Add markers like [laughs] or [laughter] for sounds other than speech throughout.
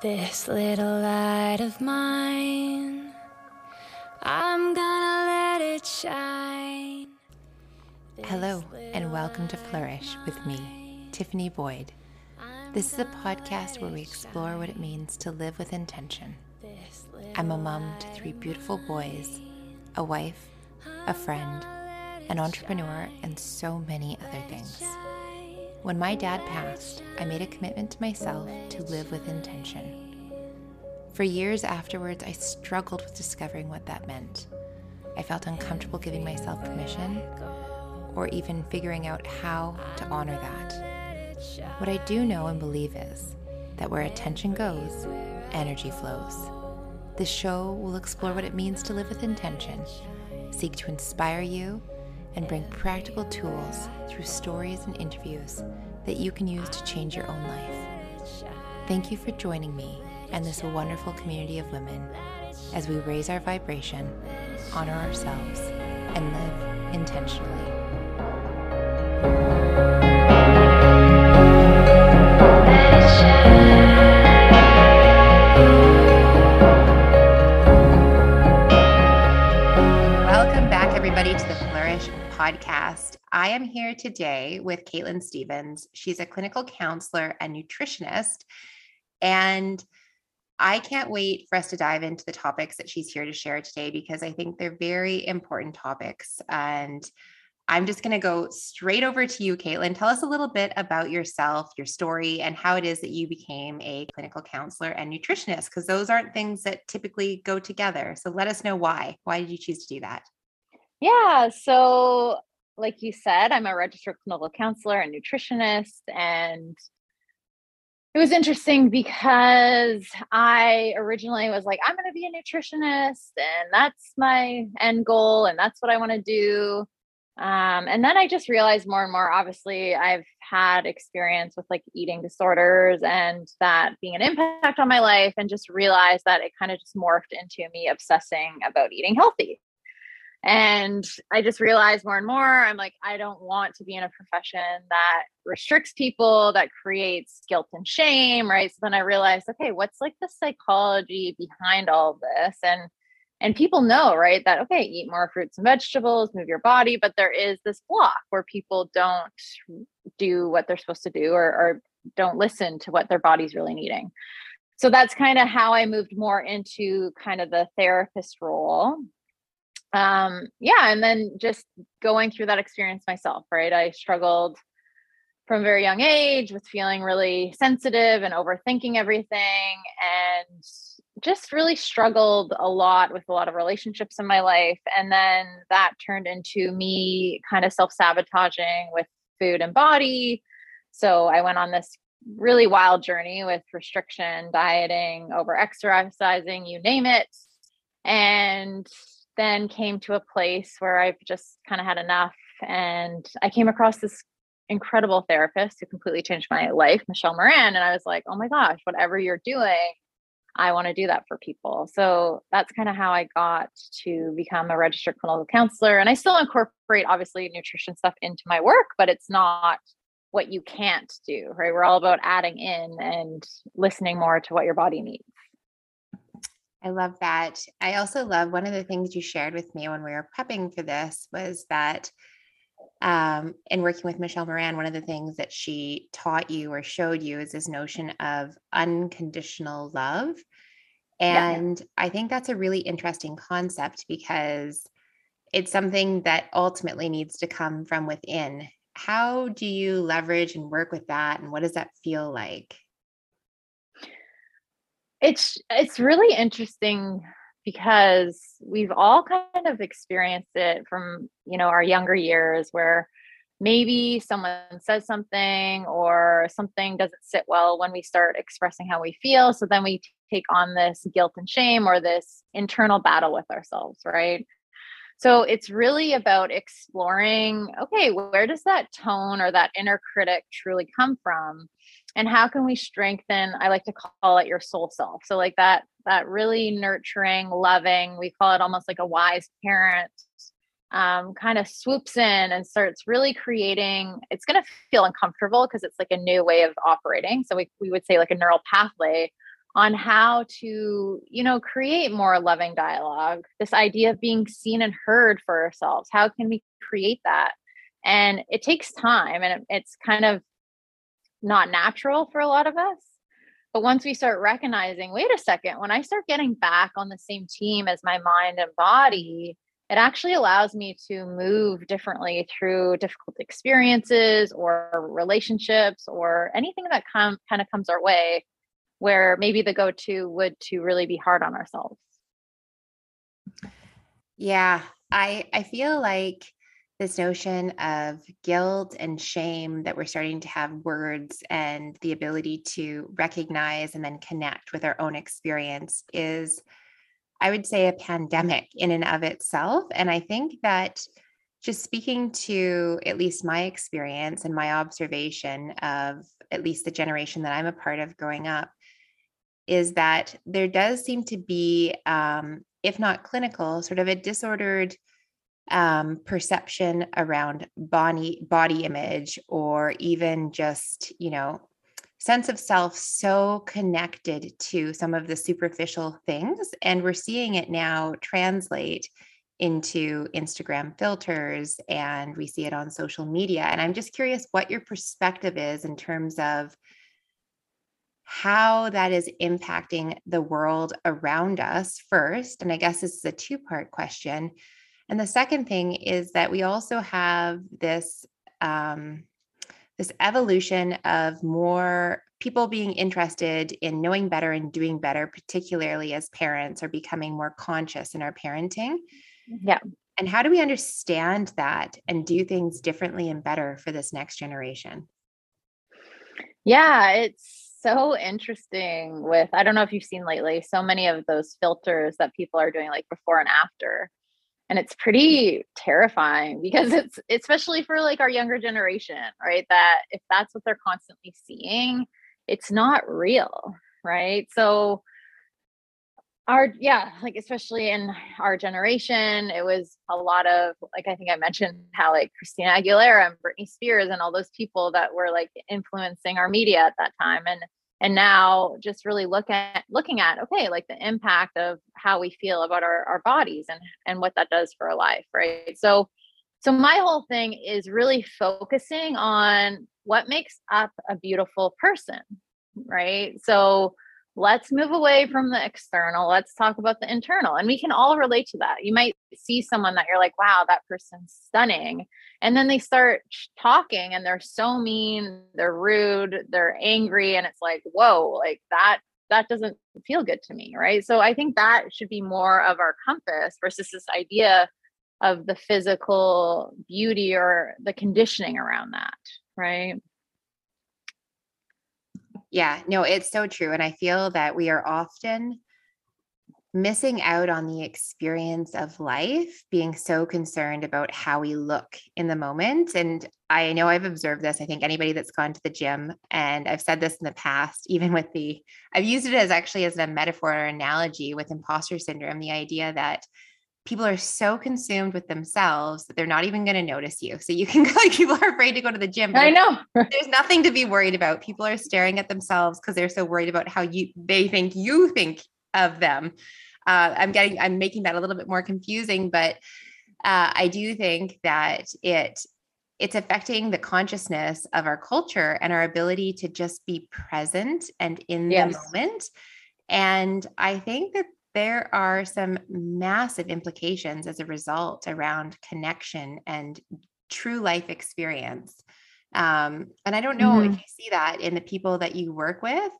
This little light of mine, I'm gonna let it shine. Hello, and welcome to Flourish with me, Tiffany Boyd. This is a podcast where we explore what it means to live with intention. I'm a mom to three beautiful boys, a wife, a friend, an entrepreneur, and so many other things. When my dad passed, I made a commitment to myself to live with intention. For years afterwards, I struggled with discovering what that meant. I felt uncomfortable giving myself permission or even figuring out how to honor that. What I do know and believe is that where attention goes, energy flows. This show will explore what it means to live with intention, seek to inspire you and bring practical tools through stories and interviews that you can use to change your own life. Thank you for joining me and this wonderful community of women as we raise our vibration, honor ourselves, and live intentionally. Podcast. I am here today with Caitlin Stevens. She's a clinical counselor and nutritionist. And I can't wait for us to dive into the topics that she's here to share today because I think they're very important topics. And I'm just going to go straight over to you, Caitlin. Tell us a little bit about yourself, your story, and how it is that you became a clinical counselor and nutritionist, because those aren't things that typically go together. So let us know why. Why did you choose to do that? Yeah. So, like you said, I'm a registered clinical counselor and nutritionist. And it was interesting because I originally was like, I'm going to be a nutritionist and that's my end goal and that's what I want to do. Um, and then I just realized more and more, obviously, I've had experience with like eating disorders and that being an impact on my life, and just realized that it kind of just morphed into me obsessing about eating healthy. And I just realized more and more, I'm like, I don't want to be in a profession that restricts people, that creates guilt and shame, right? So then I realized, okay, what's like the psychology behind all this? And and people know, right, that okay, eat more fruits and vegetables, move your body, but there is this block where people don't do what they're supposed to do or, or don't listen to what their body's really needing. So that's kind of how I moved more into kind of the therapist role um yeah and then just going through that experience myself right? I struggled from a very young age with feeling really sensitive and overthinking everything and just really struggled a lot with a lot of relationships in my life and then that turned into me kind of self-sabotaging with food and body. So i went on this really wild journey with restriction dieting over exercising you name it and then came to a place where I've just kind of had enough. And I came across this incredible therapist who completely changed my life, Michelle Moran. And I was like, oh my gosh, whatever you're doing, I want to do that for people. So that's kind of how I got to become a registered clinical counselor. And I still incorporate obviously nutrition stuff into my work, but it's not what you can't do, right? We're all about adding in and listening more to what your body needs. I love that. I also love one of the things you shared with me when we were prepping for this was that um, in working with Michelle Moran, one of the things that she taught you or showed you is this notion of unconditional love. And yeah. I think that's a really interesting concept because it's something that ultimately needs to come from within. How do you leverage and work with that? And what does that feel like? It's it's really interesting because we've all kind of experienced it from you know our younger years where maybe someone says something or something doesn't sit well when we start expressing how we feel. So then we take on this guilt and shame or this internal battle with ourselves right? So it's really about exploring okay where does that tone or that inner critic truly come from and how can we strengthen i like to call it your soul self so like that that really nurturing loving we call it almost like a wise parent um, kind of swoops in and starts really creating it's going to feel uncomfortable because it's like a new way of operating so we, we would say like a neural pathway on how to, you know, create more loving dialogue. This idea of being seen and heard for ourselves. How can we create that? And it takes time and it's kind of not natural for a lot of us. But once we start recognizing, wait a second, when I start getting back on the same team as my mind and body, it actually allows me to move differently through difficult experiences or relationships or anything that kind of comes our way where maybe the go-to would to really be hard on ourselves yeah i i feel like this notion of guilt and shame that we're starting to have words and the ability to recognize and then connect with our own experience is I would say a pandemic in and of itself. And I think that just speaking to at least my experience and my observation of at least the generation that I'm a part of growing up, is that there does seem to be, um, if not clinical, sort of a disordered um, perception around body body image or even just you know sense of self so connected to some of the superficial things. And we're seeing it now translate into Instagram filters and we see it on social media. And I'm just curious what your perspective is in terms of how that is impacting the world around us first. And I guess this is a two part question. And the second thing is that we also have this um, this evolution of more people being interested in knowing better and doing better, particularly as parents are becoming more conscious in our parenting. Yeah. And how do we understand that and do things differently and better for this next generation? Yeah, it's so interesting with I don't know if you've seen lately so many of those filters that people are doing like before and after and it's pretty terrifying because [laughs] it's especially for like our younger generation right? That if that's what they're constantly seeing it's not real right? So our yeah like especially in our generation it was a lot of like i think i mentioned how like christina aguilera and britney spears and all those people that were like influencing our media at that time. And and now just really look at looking at okay like the impact of how we feel about our, our bodies and and what that does for our life right? So so my whole thing is really focusing on what makes up a beautiful person right? So let's move away from the external let's talk about the internal. And we can all relate to that. You might see someone that you're like wow that person's stunning. And then they start talking and they're so mean they're rude they're angry and it's like whoa like that that doesn't feel good to me right? So i think that should be more of our compass versus this idea of the physical beauty or the conditioning around that right yeah, no, it's so true. And I feel that we are often missing out on the experience of life, being so concerned about how we look in the moment. And I know I've observed this. I think anybody that's gone to the gym, and I've said this in the past, even with the, I've used it as actually as a metaphor or analogy with imposter syndrome, the idea that people are so consumed with themselves that they're not even going to notice you. So you can go [laughs] like people are afraid to go to the gym. I know. [laughs] there's nothing to be worried about. People are staring at themselves because they're so worried about how you they think you think of them. Uh, I'm getting I'm making that a little bit more confusing, but uh, I do think that it it's affecting the consciousness of our culture and our ability to just be present and in yes. the moment. And I think that there are some massive implications as a result around connection and true life experience. Um, and I don't know mm-hmm. if you see that in the people that you work with.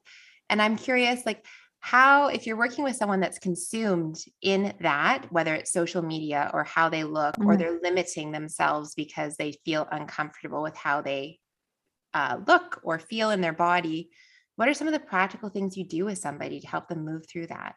And I'm curious, like, how, if you're working with someone that's consumed in that, whether it's social media or how they look, mm-hmm. or they're limiting themselves because they feel uncomfortable with how they uh, look or feel in their body, what are some of the practical things you do with somebody to help them move through that?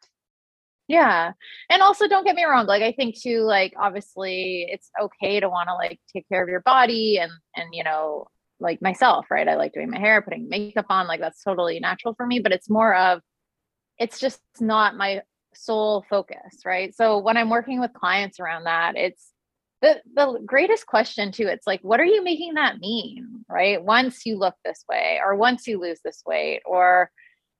Yeah. And also don't get me wrong, like I think too like obviously it's okay to want to like take care of your body and and you know like myself, right? I like doing my hair, putting makeup on, like that's totally natural for me, but it's more of it's just not my sole focus, right? So when I'm working with clients around that, it's the the greatest question too. It's like what are you making that mean, right? Once you look this way or once you lose this weight or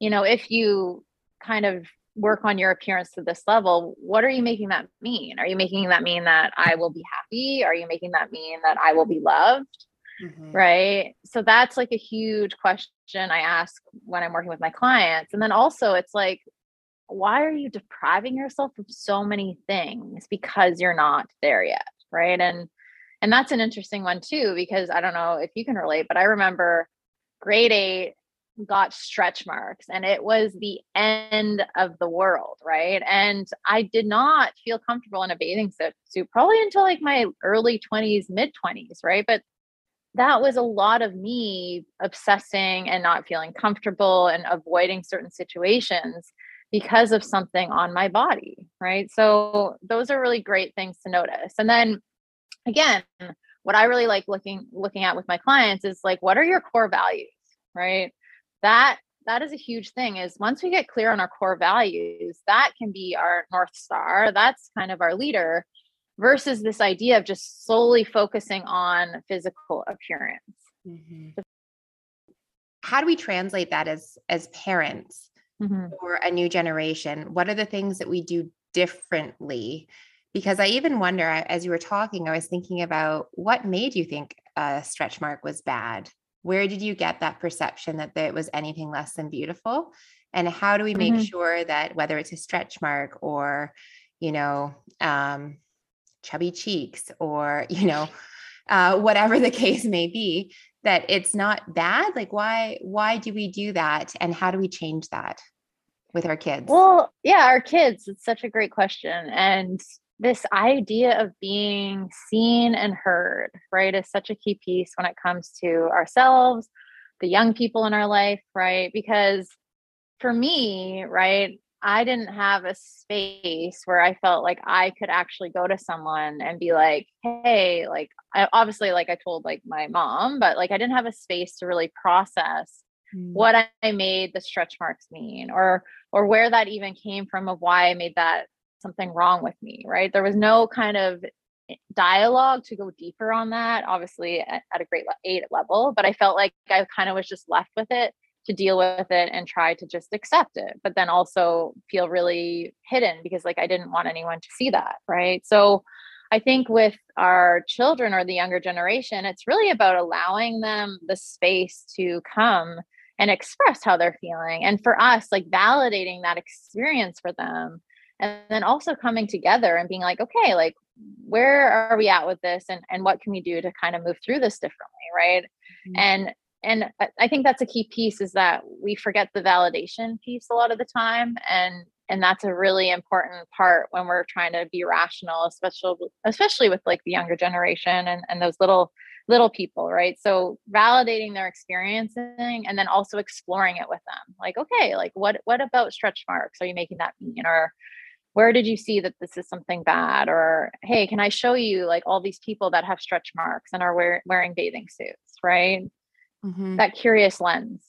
you know, if you kind of work on your appearance to this level, what are you making that mean? Are you making that mean that I will be happy? Are you making that mean that I will be loved? Mm-hmm. Right. So that's like a huge question I ask when I'm working with my clients. And then also, it's like, why are you depriving yourself of so many things because you're not there yet? Right. And and that's an interesting one too, because I don't know if you can relate, but I remember grade eight got stretch marks and it was the end of the world, right? And I did not feel comfortable in a bathing suit probably until like my early 20s, mid 20s, right? But that was a lot of me obsessing and not feeling comfortable and avoiding certain situations because of something on my body, right? So those are really great things to notice. And then again, what I really like looking looking at with my clients is like what are your core values, right? That that is a huge thing is once we get clear on our core values, that can be our north star. That's kind of our leader versus this idea of just solely focusing on physical appearance. Mm-hmm. How do we translate that as as parents mm-hmm. for a new generation? What are the things that we do differently? Because I even wonder, as you were talking, I was thinking about what made you think a stretch mark was bad. Where did you get that perception that it was anything less than beautiful? And how do we make mm-hmm. sure that whether it's a stretch mark or, you know, um, chubby cheeks or [laughs] you know uh, whatever the case may be that it's not bad like why why do we do that and how do we change that with our kids well yeah our kids it's such a great question and this idea of being seen and heard right is such a key piece when it comes to ourselves the young people in our life right because for me right I didn't have a space where I felt like I could actually go to someone and be like, hey, like I obviously like I told like my mom, but like I didn't have a space to really process mm. what I made the stretch marks mean or or where that even came from of why I made that something wrong with me, right? There was no kind of eh, dialogue to go deeper on that, obviously at, at a grade eight level, but I felt like I kind of was just left with it to deal with it and try to just accept it but then also feel really hidden because like i didn't want anyone to see that right so i think with our children or the younger generation it's really about allowing them the space to come and express how they're feeling and for us like validating that experience for them and then also coming together and being like okay like where are we at with this? And and what can we do to kind of move through this differently right? Mm-hmm. and and i think that's a key piece is that we forget the validation piece a lot of the time. And and that's a really important part when we're trying to be rational especially especially with like the younger generation and, and those little little people right? So validating their experiencing and then also exploring it with them. Like okay like what what about stretch marks? Are you making that mean? Or where did you see that this is something bad or hey can i show you like all these people that have stretch marks and are wear, wearing bathing suits right mm-hmm. that curious lens.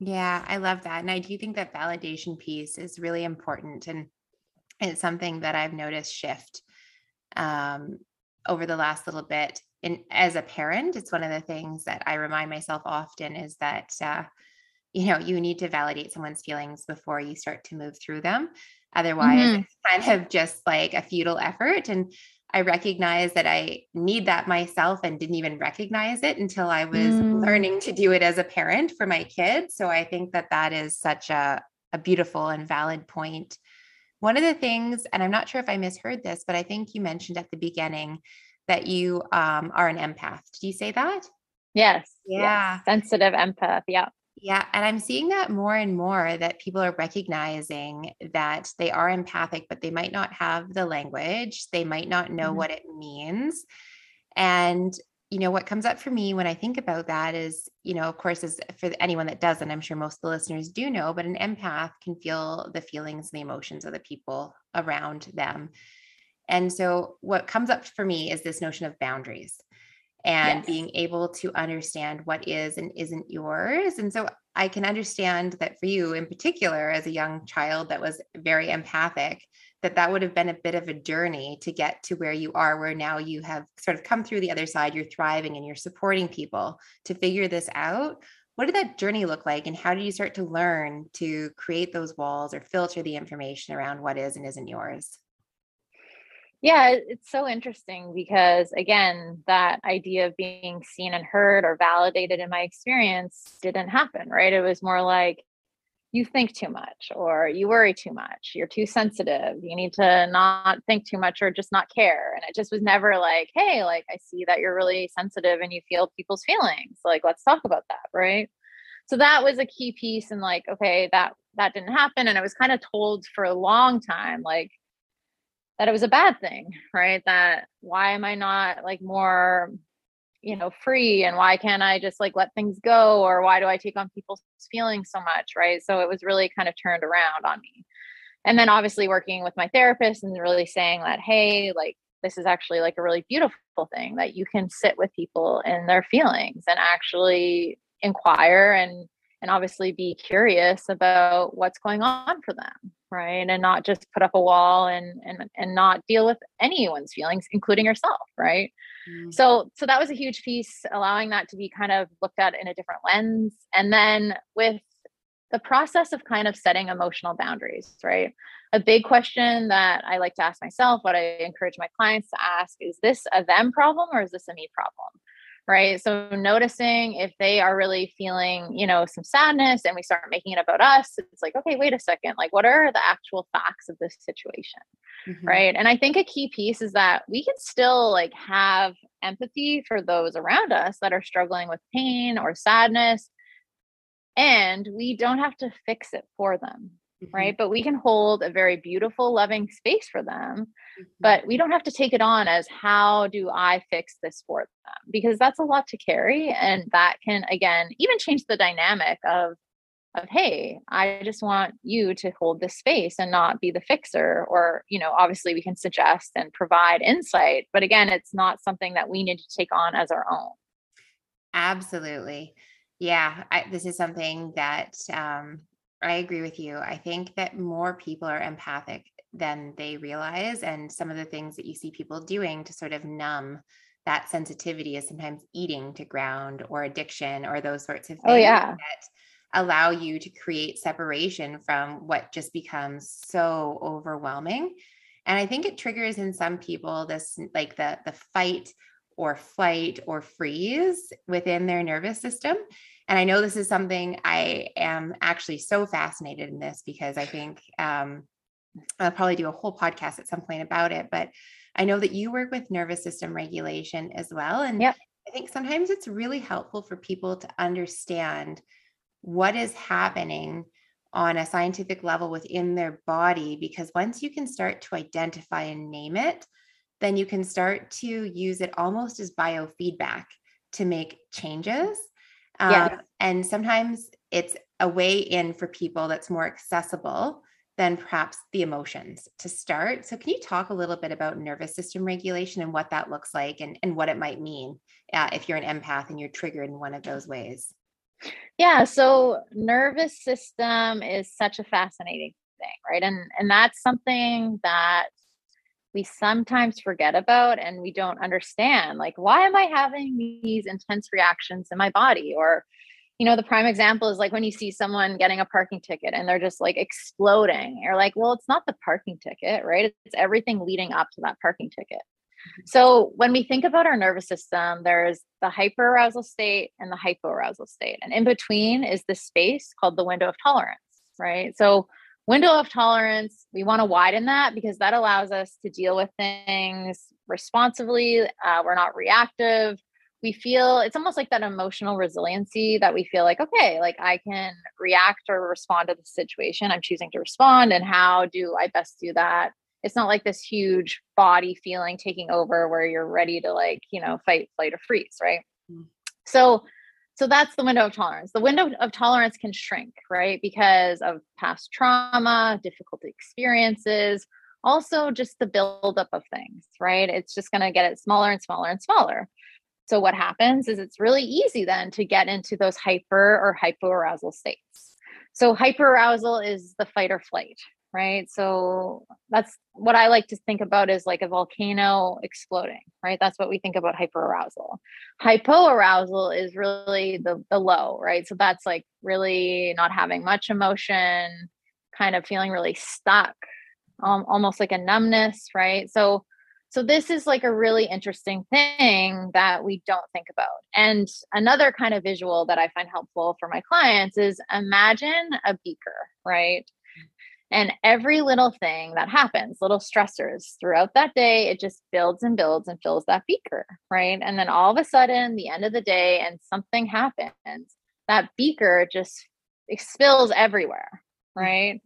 Yeah, I love that. And I do think that validation piece is really important. And it's something that I've noticed shift um, over the last little bit. And as a parent, it's one of the things that I remind myself often is that, uh, you know, you need to validate someone's feelings before you start to move through them. Otherwise, mm-hmm. it's kind of just like a futile effort. And I recognize that I need that myself and didn't even recognize it until I was mm. learning to do it as a parent for my kids. So I think that that is such a, a beautiful and valid point. One of the things, and I'm not sure if I misheard this, but I think you mentioned at the beginning that you um, are an empath. Did you say that? Yes. Yeah. Yes. Sensitive empath. Yeah. Yeah. And I'm seeing that more and more that people are recognizing that they are empathic, but they might not have the language, they might not know mm-hmm. what it means. And, you know, what comes up for me when I think about that is, you know, of course, is for anyone that doesn't, I'm sure most of the listeners do know, but an empath can feel the feelings and the emotions of the people around them. And so what comes up for me is this notion of boundaries and yes. being able to understand what is and isn't yours. And so I can understand that for you in particular, as a young child that was very empathic, that that would have been a bit of a journey to get to where you are, where now you have sort of come through the other side, you're thriving and you're supporting people to figure this out. what did that journey look like and how did you start to learn to create those walls or filter the information around what is and isn't yours yeah it's so interesting because again that idea of being seen and heard or validated in my experience didn't happen right? It was more like you think too much or you worry too much you're too sensitive you need to not think too much or just not care and it just was never like hey like i see that you're really sensitive and you feel people's feelings like let's talk about that right? So that was a key piece and like okay that that didn't happen and i was kind of told for a long time like that it was a bad thing right? That why am i not like more you know free? And why can't i just like let things go? Or why do i take on people's feelings so much right? So it was really kind of turned around on me. And then obviously working with my therapist and really saying that hey like this is actually like a really beautiful thing that you can sit with people in their feelings and actually inquire and and obviously be curious about what's going on for them right? And not just put up a wall and and and not deal with anyone's feelings including yourself right? Mm. so so that was a huge piece allowing that to be kind of looked at in a different lens. And then with the process of kind of setting emotional boundaries right? A big question that i like to ask myself what i encourage my clients to ask is this a them problem or is this a me problem right? So noticing if they are really feeling you know some sadness and we start making it about us it's like okay wait a second like what are the actual facts of this situation? Mm-hmm. right? And i think a key piece is that we can still like have empathy for those around us that are struggling with pain or sadness and we don't have to fix it for them mm-hmm. right? But we can hold a very beautiful, loving space for them. Mm-hmm. But we don't have to take it on as how do I fix this for them? Because that's a lot to carry. And that can, again, even change the dynamic of, of hey i just want you to hold this space and not be the fixer or you know obviously we can suggest and provide insight but again it's not something that we need to take on as our own absolutely yeah I, this is something that um, I agree with you. I think that more people are empathic than they realize. And some of the things that you see people doing to sort of numb that sensitivity is sometimes eating to ground or addiction or those sorts of oh, things. Oh, yeah. That allow you to create separation from what just becomes so overwhelming. And I think it triggers in some people this like the the fight or flight or freeze within their nervous system. And I know this is something I am actually so fascinated in this because I think um, I'll probably do a whole podcast at some point about it. But I know that you work with nervous system regulation as well. And yep. I think sometimes it's really helpful for people to understand what is happening on a scientific level within their body because once you can start to identify and name it, then you can start to use it almost as biofeedback to make changes um. And sometimes it's a way in for people that's more accessible than perhaps the emotions to start. So, can you talk a little bit about nervous system regulation and what that looks like and, and what it might mean uh, if you're an empath and you're triggered in one of those ways? Yeah, so nervous system is such a fascinating thing, right? And and that's something that we sometimes forget about and we don't understand like why am i having these intense reactions in my body? Or you know the prime example is like when you see someone getting a parking ticket and they're just like exploding you're like well it's not the parking ticket right? It's everything leading up to that parking ticket. Mm-hmm. so when we think about our nervous system there's the hyperarousal state and the hypoarousal state and in between is this space called the window of tolerance right? So window of tolerance we want to widen that because that allows us to deal with things responsibly uh, we're not reactive. We feel it's almost like that emotional resiliency that we feel like okay like i can react or respond to the situation i'm choosing to respond and how do i best do that? It's not like this huge body feeling taking over where you're ready to like you know fight flight or freeze right? Mm-hmm. so so that's the window of tolerance. The window of tolerance can shrink right because of past trauma difficult experiences also just the buildup of things right? It's just going to get it smaller and smaller and smaller. So what happens is it's really easy then to get into those hyper or hypoarousal states. So hyperarousal is the fight or flight right? So that's what I like to think about is like a volcano exploding, right? That's what we think about hyperarousal. Hypoarousal is really the the low, right? So that's like really not having much emotion, kind of feeling really stuck, um, almost like a numbness, right? So so this is like a really interesting thing that we don't think about. And another kind of visual that I find helpful for my clients is imagine a beaker, right? And every little thing that happens, little stressors throughout that day, it just builds and builds and fills that beaker, right? And then all of a sudden, the end of the day, and something happens, that beaker just spills everywhere, mm. right?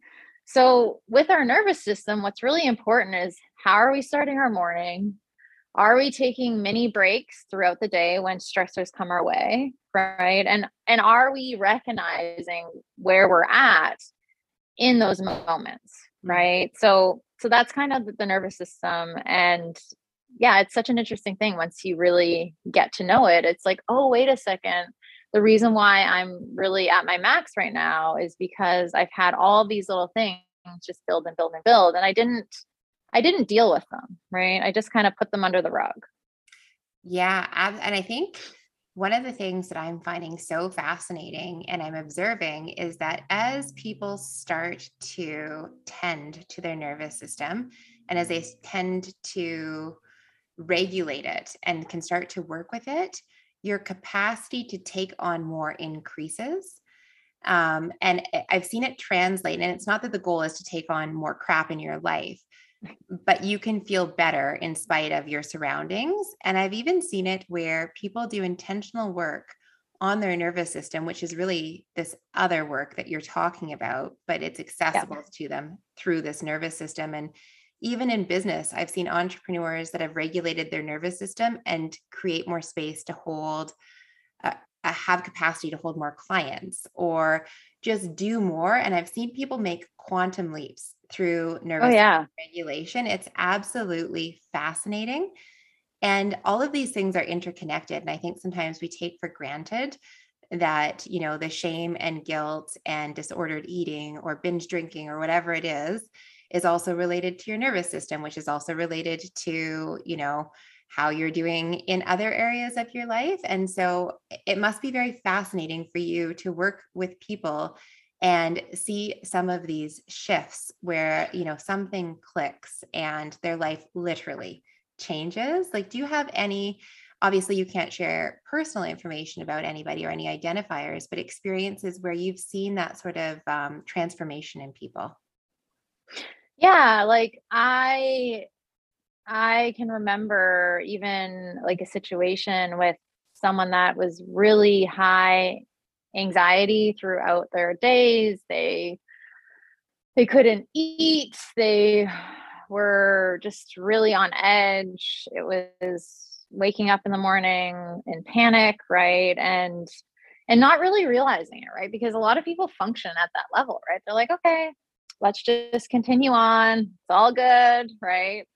So, with our nervous system, what's really important is how are we starting our morning? Are we taking mini breaks throughout the day when stressors come our way, right? And and are we recognizing where we're at in those moments mm. right? So so that's kind of the nervous system and yeah it's such an interesting thing once you really get to know it. It's like oh wait a second. The reason why i'm really at my max right now is because i've had all these little things just build and build and build and i didn't i didn't deal with them right? I just kind of put them under the rug. Yeah and i think one of the things that I'm finding so fascinating and I'm observing is that as people start to tend to their nervous system and as they tend to regulate it and can start to work with it, your capacity to take on more increases. Um, and I've seen it translate, and it's not that the goal is to take on more crap in your life, but you can feel better in spite of your surroundings. And I've even seen it where people do intentional work on their nervous system, which is really this other work that you're talking about, but it's accessible yeah. to them through this nervous system. And even in business, I've seen entrepreneurs that have regulated their nervous system and create more space to hold, uh, have capacity to hold more clients or just do more. And I've seen people make quantum leaps through oh, nervous oh, yeah. regulation. It's absolutely fascinating. And all of these things are interconnected. And I think sometimes we take for granted that, you know, the shame and guilt and disordered eating or binge drinking or whatever it is, is also related to your nervous system, which is also related to, you know, how you're doing in other areas of your life. And so it must be very fascinating for you to work with people and see some of these shifts where you know something clicks and their life literally changes. Like do you have any obviously you can't share personal information about anybody or any identifiers but experiences where you've seen that sort of um, transformation in people? Yeah like i i can remember even like a situation with someone that was really high anxiety throughout their days. They they couldn't eat. They were just really on edge. It was waking up in the morning in panic, right? And and not really realizing it, right? Because a lot of people function at that level, right? They're like, okay, let's just continue on. It's all good, right?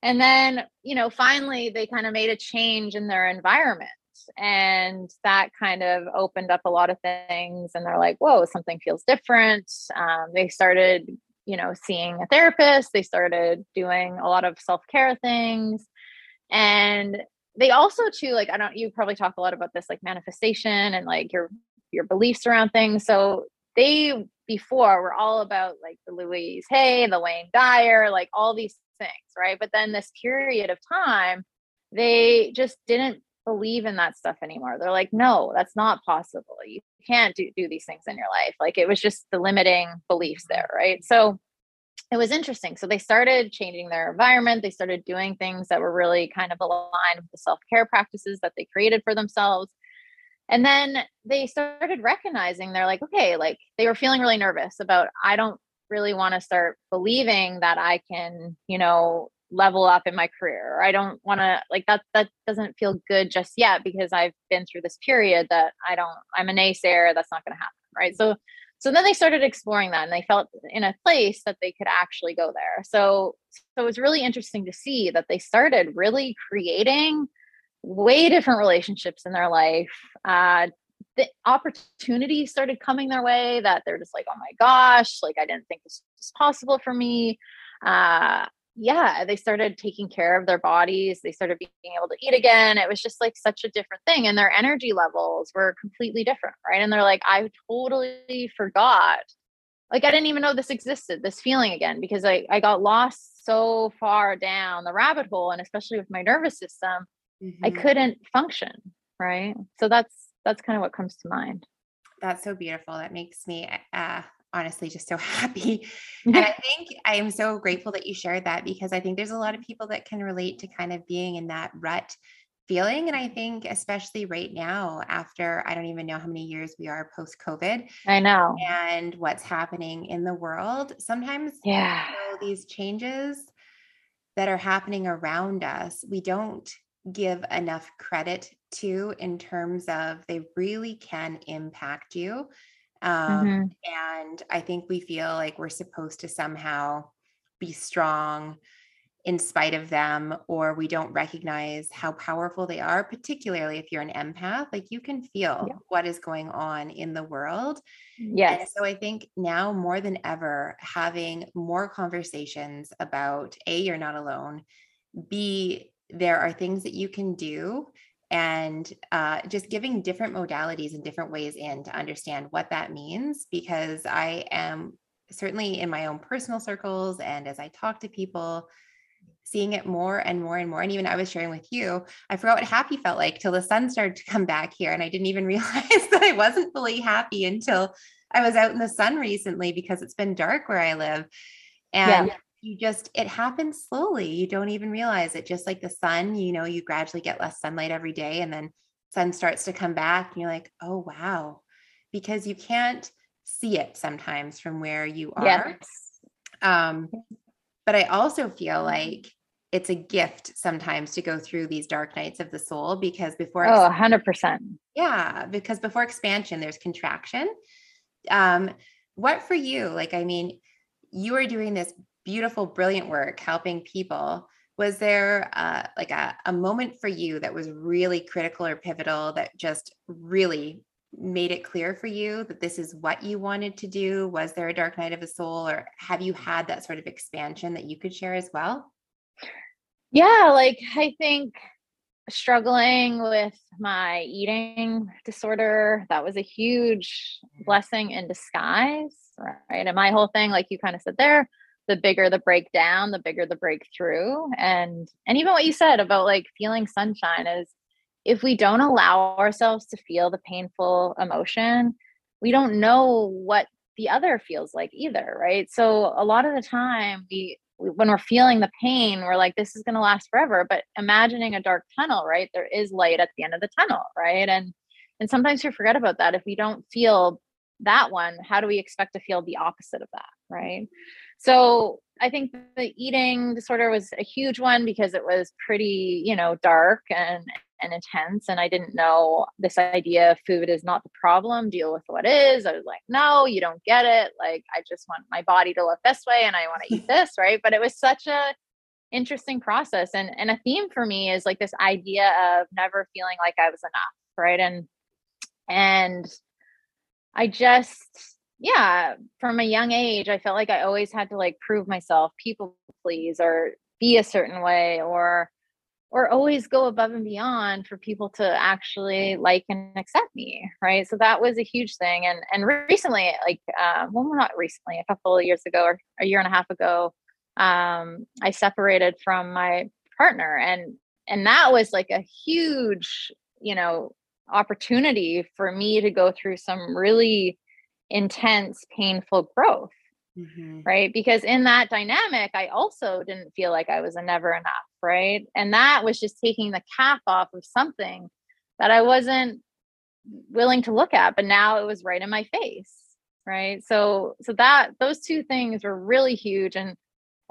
And then, you know, finally they kind of made a change in their environment and that kind of opened up a lot of things and they're like whoa something feels different. Um, they started you know seeing a therapist they started doing a lot of self-care things and they also too like i don't you probably talk a lot about this like manifestation and like your your beliefs around things so they before were all about like the louise hay the wayne dyer like all these things right? But then this period of time they just didn't believe in that stuff anymore. They're like, no, that's not possible. You can't do, do these things in your life. Like it was just the limiting beliefs mm-hmm. there, right? So it was interesting. So they started changing their environment. They started doing things that were really kind of aligned with the self care practices that they created for themselves. And then they started recognizing they're like, okay, like they were feeling really nervous about, I don't really want to start believing that I can, you know, level up in my career. I don't want to like that that doesn't feel good just yet because I've been through this period that I don't I'm a naysayer that's not going to happen, right? So so then they started exploring that and they felt in a place that they could actually go there. So so it was really interesting to see that they started really creating way different relationships in their life, uh the opportunity started coming their way that they're just like, oh my gosh, like I didn't think this was possible for me. Uh, yeah, they started taking care of their bodies. They started being able to eat again. It was just like such a different thing. And their energy levels were completely different. Right. And they're like, I totally forgot. Like, I didn't even know this existed, this feeling again, because I, I got lost so far down the rabbit hole. And especially with my nervous system, mm-hmm. I couldn't function. Right. So that's, that's kind of what comes to mind. That's so beautiful. That makes me uh, honestly just so [laughs] happy. and I [laughs] think I am so grateful that you shared that because I think there's a lot of people that can relate to kind of being in that rut feeling. And I think, especially right now, after I don't even know how many years we are post COVID. I know. And what's happening in the world, sometimes yeah. You know, these changes that are happening around us, we don't give enough credit to in terms of they really can impact you um, mm-hmm. And I think we feel like we're supposed to somehow be strong in spite of them, or we don't recognize how powerful they are, particularly if you're an empath. Like you can feel yeah. what is going on in the world. Yes. And so I think now more than ever, having more conversations about A, you're not alone, B, there are things that you can do and uh, just giving different modalities and different ways in to understand what that means because i am certainly in my own personal circles and as i talk to people seeing it more and more and more and even i was sharing with you i forgot what happy felt like till the sun started to come back here and i didn't even [laughs] realize that i wasn't fully happy until i was out in the sun recently because it's been dark where i live. And yeah you just it happens slowly you don't even realize it just like the sun you know you gradually get less sunlight every day and then sun starts to come back and you're like oh wow because you can't see it sometimes from where you are. Yes. um but i also feel like it's a gift sometimes to go through these dark nights of the soul because before oh 100% yeah because before expansion there's contraction. Um what for you? Like i mean you are doing this beautiful, brilliant work helping people. Was there uh, like a, a moment for you that was really critical or pivotal that just really made it clear for you that this is what you wanted to do? Was there a dark night of the soul, or have you had that sort of expansion that you could share as well? Yeah, like I think struggling with my eating disorder, that was a huge mm-hmm. blessing in disguise, right? And my whole thing, like you kind of said there, the bigger the breakdown, the bigger the breakthrough. And and even what you said about like feeling sunshine is if we don't allow ourselves to feel the painful emotion, we don't know what the other feels like either, right? So a lot of the time we when we're feeling the pain, we're like, this is going to last forever. But imagining a dark tunnel, right? There is light at the end of the tunnel, right? And and sometimes we forget about that. If we don't feel that one, how do we expect to feel the opposite of that, right? So I think the eating disorder was a huge one because it was pretty, you know, dark and and intense and I didn't know this idea of food is not the problem, deal with what is. I was like, no, you don't get it. Like I just want my body to look this way and I want to eat [laughs] this, right? But it was such a interesting process and and a theme for me is like this idea of never feeling like I was enough, right? And and I just yeah, from a young age, I felt like I always had to like prove myself, people please, or be a certain way, or or always go above and beyond for people to actually like and accept me right? So that was a huge thing and and recently like uh, well not recently a couple of years ago or a year and a half ago um, i separated from my partner and and that was like a huge you know opportunity for me to go through some really intense, painful growth. Mm-hmm. Right. Because in that dynamic, I also didn't feel like I was a never enough. Right. And that was just taking the cap off of something that I wasn't willing to look at, but now it was right in my face. Right. So, so that those two things were really huge. And,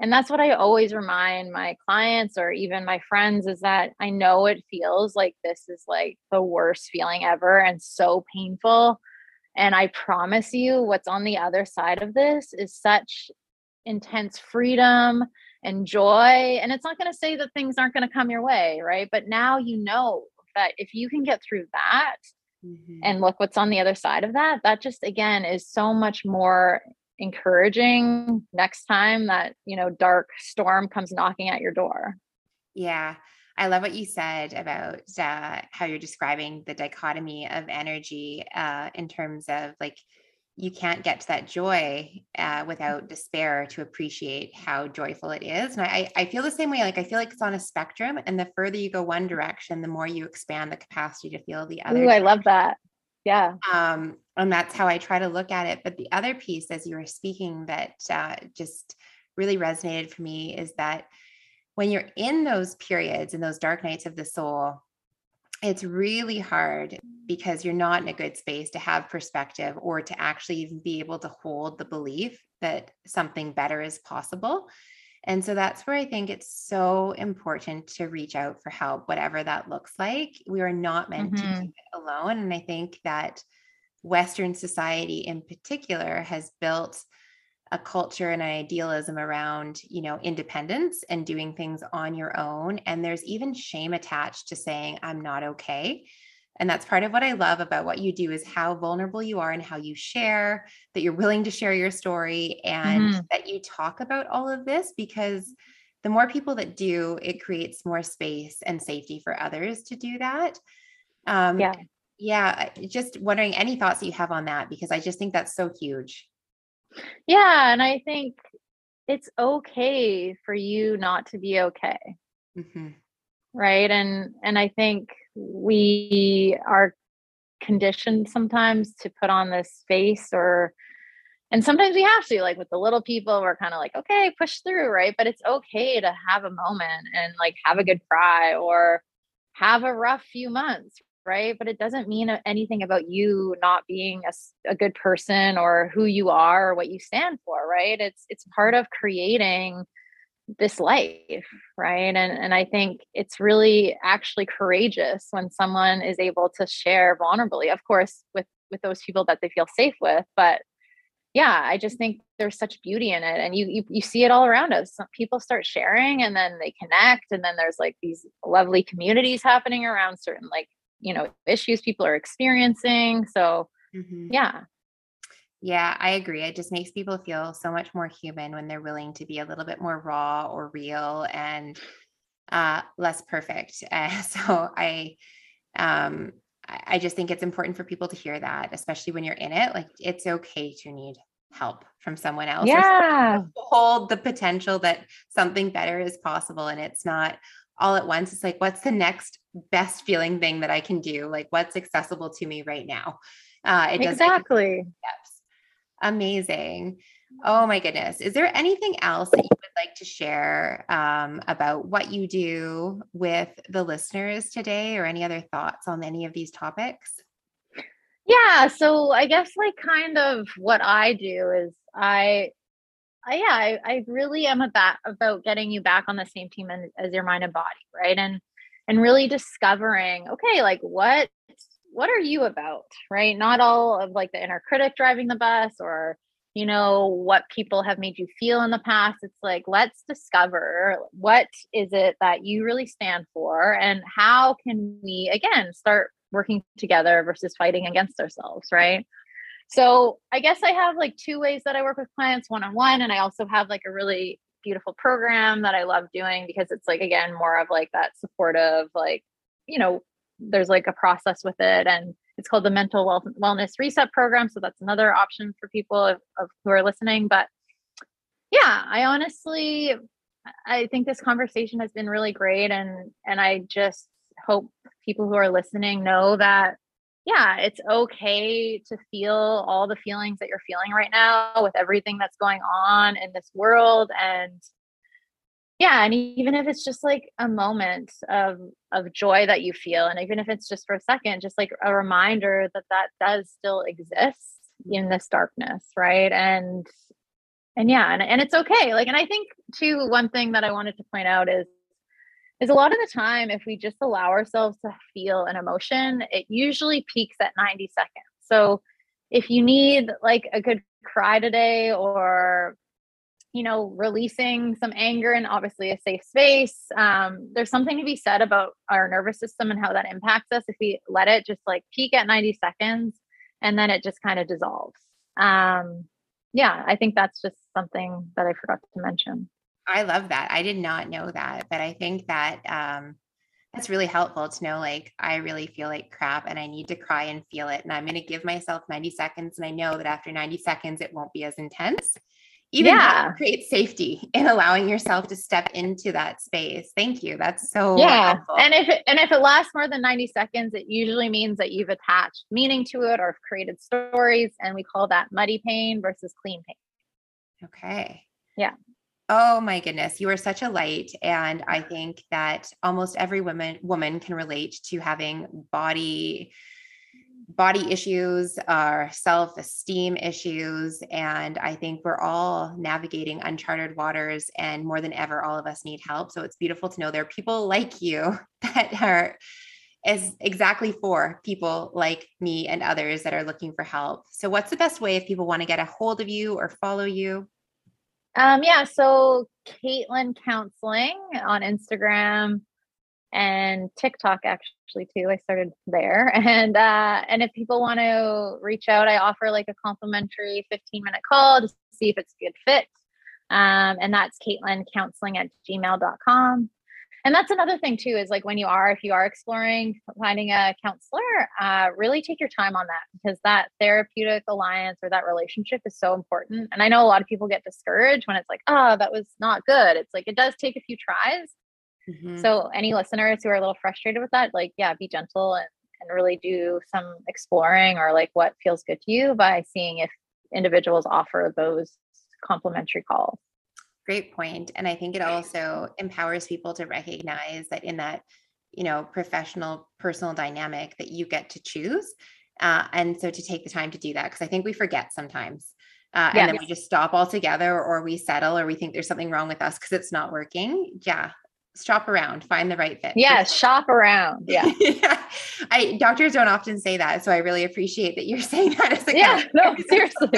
and that's what I always remind my clients or even my friends is that I know it feels like this is like the worst feeling ever and so painful and I promise you, what's on the other side of this is such intense freedom and joy. And it's not going to say that things aren't going to come your way, right? But now you know that if you can get through that, mm-hmm. and look what's on the other side of that that just again is so much more encouraging next time that you know dark storm comes knocking at your door yeah I love what you said about uh, how you're describing the dichotomy of energy uh, in terms of like you can't get to that joy uh, without despair to appreciate how joyful it is. And I, I feel the same way. Like I feel like it's on a spectrum, and the further you go one direction, the more you expand the capacity to feel the other. Ooh, I love that. Yeah. Um, and that's how I try to look at it. But the other piece, as you were speaking, that uh, just really resonated for me is that when you're in those periods and those dark nights of the soul, it's really hard because you're not in a good space to have perspective or to actually even be able to hold the belief that something better is possible. And so that's where I think it's so important to reach out for help, whatever that looks like. We are not meant mm-hmm. to do it alone. And I think that Western society in particular has built a culture and an idealism around you know independence and doing things on your own and there's even shame attached to saying i'm not okay. And that's part of what i love about what you do is how vulnerable you are and how you share that you're willing to share your story and mm-hmm. that you talk about all of this because the more people that do it creates more space and safety for others to do that. Um yeah. yeah just wondering any thoughts that you have on that because i just think that's so huge yeah, and I think it's okay for you not to be okay. Mm-hmm. Right? And and I think we are conditioned sometimes to put on this face or and sometimes we have to like with the little people we're kind of like okay push through right but it's okay to have a moment and like have a good cry or have a rough few months right? But it doesn't mean anything about you not being a, a good person or who you are or what you stand for, right? It's it's part of creating this life right and and i think it's really actually courageous when someone is able to share vulnerably of course with with those people that they feel safe with but yeah i just think there's such beauty in it and you you, you see it all around us Some people start sharing and then they connect and then there's like these lovely communities happening around certain like you know issues people are experiencing so mm-hmm. yeah yeah i agree it just makes people feel so much more human when they're willing to be a little bit more raw or real and uh, less perfect [laughs] uh, so i um I just think it's important for people to hear that, especially when you're in it. Like it's okay to need help from someone else. Yeah. Hold the potential that something better is possible. And it's not, all at once. It's like, what's the next best feeling thing that I can do? Like, what's accessible to me right now? Uh, it exactly. Steps. Amazing. Oh my goodness. Is there anything else that you would like to share um, about what you do with the listeners today or any other thoughts on any of these topics? Yeah. So I guess like kind of what I do is I uh, yeah, I, I really am about about getting you back on the same team as, as your mind and body, right? And and really discovering, okay, like what what are you about, right? Not all of like the inner critic driving the bus or you know what people have made you feel in the past it's like let's discover what is it that you really stand for and how can we again start working together versus fighting against ourselves right so I guess I have like two ways that I work with clients one on one. And I also have like a really beautiful program that I love doing because it's like, again, more of like that supportive, like, you know, there's like a process with it. And it's called the Mental Wealth, Wellness Reset Program. So that's another option for people of, of who are listening. But yeah, I honestly, I think this conversation has been really great. And, and I just hope people who are listening know that yeah, it's okay to feel all the feelings that you're feeling right now with everything that's going on in this world and yeah and even if it's just like a moment of of joy that you feel and even if it's just for a second just like a reminder that that does still exist in this darkness right? And and yeah and, and it's okay like and i think too one thing that i wanted to point out is is a lot of the time if we just allow ourselves to feel an emotion it usually peaks at 90 seconds so if you need like a good cry today or you know, releasing some anger in obviously a safe space. Um, there's something to be said about our nervous system and how that impacts us if we let it just like peak at 90 seconds and then it just kind of dissolves. Um, yeah, I think that's just something that I forgot to mention. I love that. I did not know that, but I think that um, that's really helpful to know like I really feel like crap and I need to cry and feel it. And I'm going to give myself 90 seconds. And I know that after 90 seconds, it won't be as intense even yeah. create safety [laughs] in allowing yourself to step into that space. Thank you. That's so yeah. Helpful. And if it, and if it lasts more than 90 seconds, it usually means that you've attached meaning to it or created stories. And we call that muddy pain versus clean pain. Okay. Yeah. Oh my goodness, you are such a light. And I think that almost every woman woman can relate to having body body issues, uh, our self esteem issues. And I think we're all navigating uncharted waters. And more than ever, all of us need help. So it's beautiful to know there are people like you [laughs] that are is exactly for people like me and others that are looking for help. So, what's the best way if people want to get a hold of you or follow you? Um, yeah, so Caitlin Counseling on Instagram and TikTok actually too. I started there. [laughs] And uh and if people want to reach out, I offer like a complimentary 15 minute call to see if it's a good fit. Um, and that's Caitlin counseling at gmail.com. And that's another thing too, is like when you are, if you are exploring finding a counselor, uh, really take your time on that because that therapeutic alliance or that relationship is so important. And I know a lot of people get discouraged when it's like, oh, that was not good. It's like it does take a few tries Mm-hmm. So any listeners who are a little frustrated with that, like, yeah, be gentle and, and really do some exploring or like what feels good to you by seeing if individuals offer those complimentary calls. Great point. And I think it also empowers people to recognize that in that, you know, professional personal dynamic that you get to choose. Uh, and so to take the time to do that, because I think we forget sometimes. Uh, and then we just stop altogether or we settle or we think there's something wrong with us because it's not working yeah shop around, find the right fit. Yeah, shop around. Yeah. [laughs] yeah. I doctors don't often say that. So I really appreciate that you're saying that as a Yeah, no, [laughs] seriously.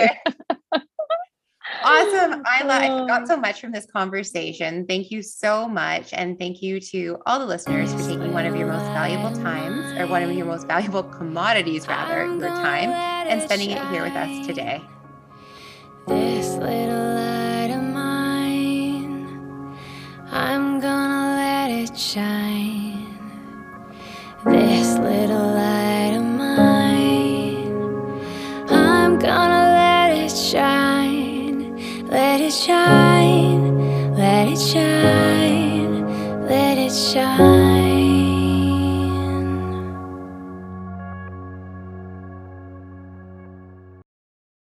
Awesome. [gasps] I love I got so oh. much from this conversation. Thank you so much. And thank you to all the listeners for taking one of your most valuable times or one of your most valuable commodities, rather, your time, and spending it here with us today. This little light of mine, I'm gonna let it shine. This little light Let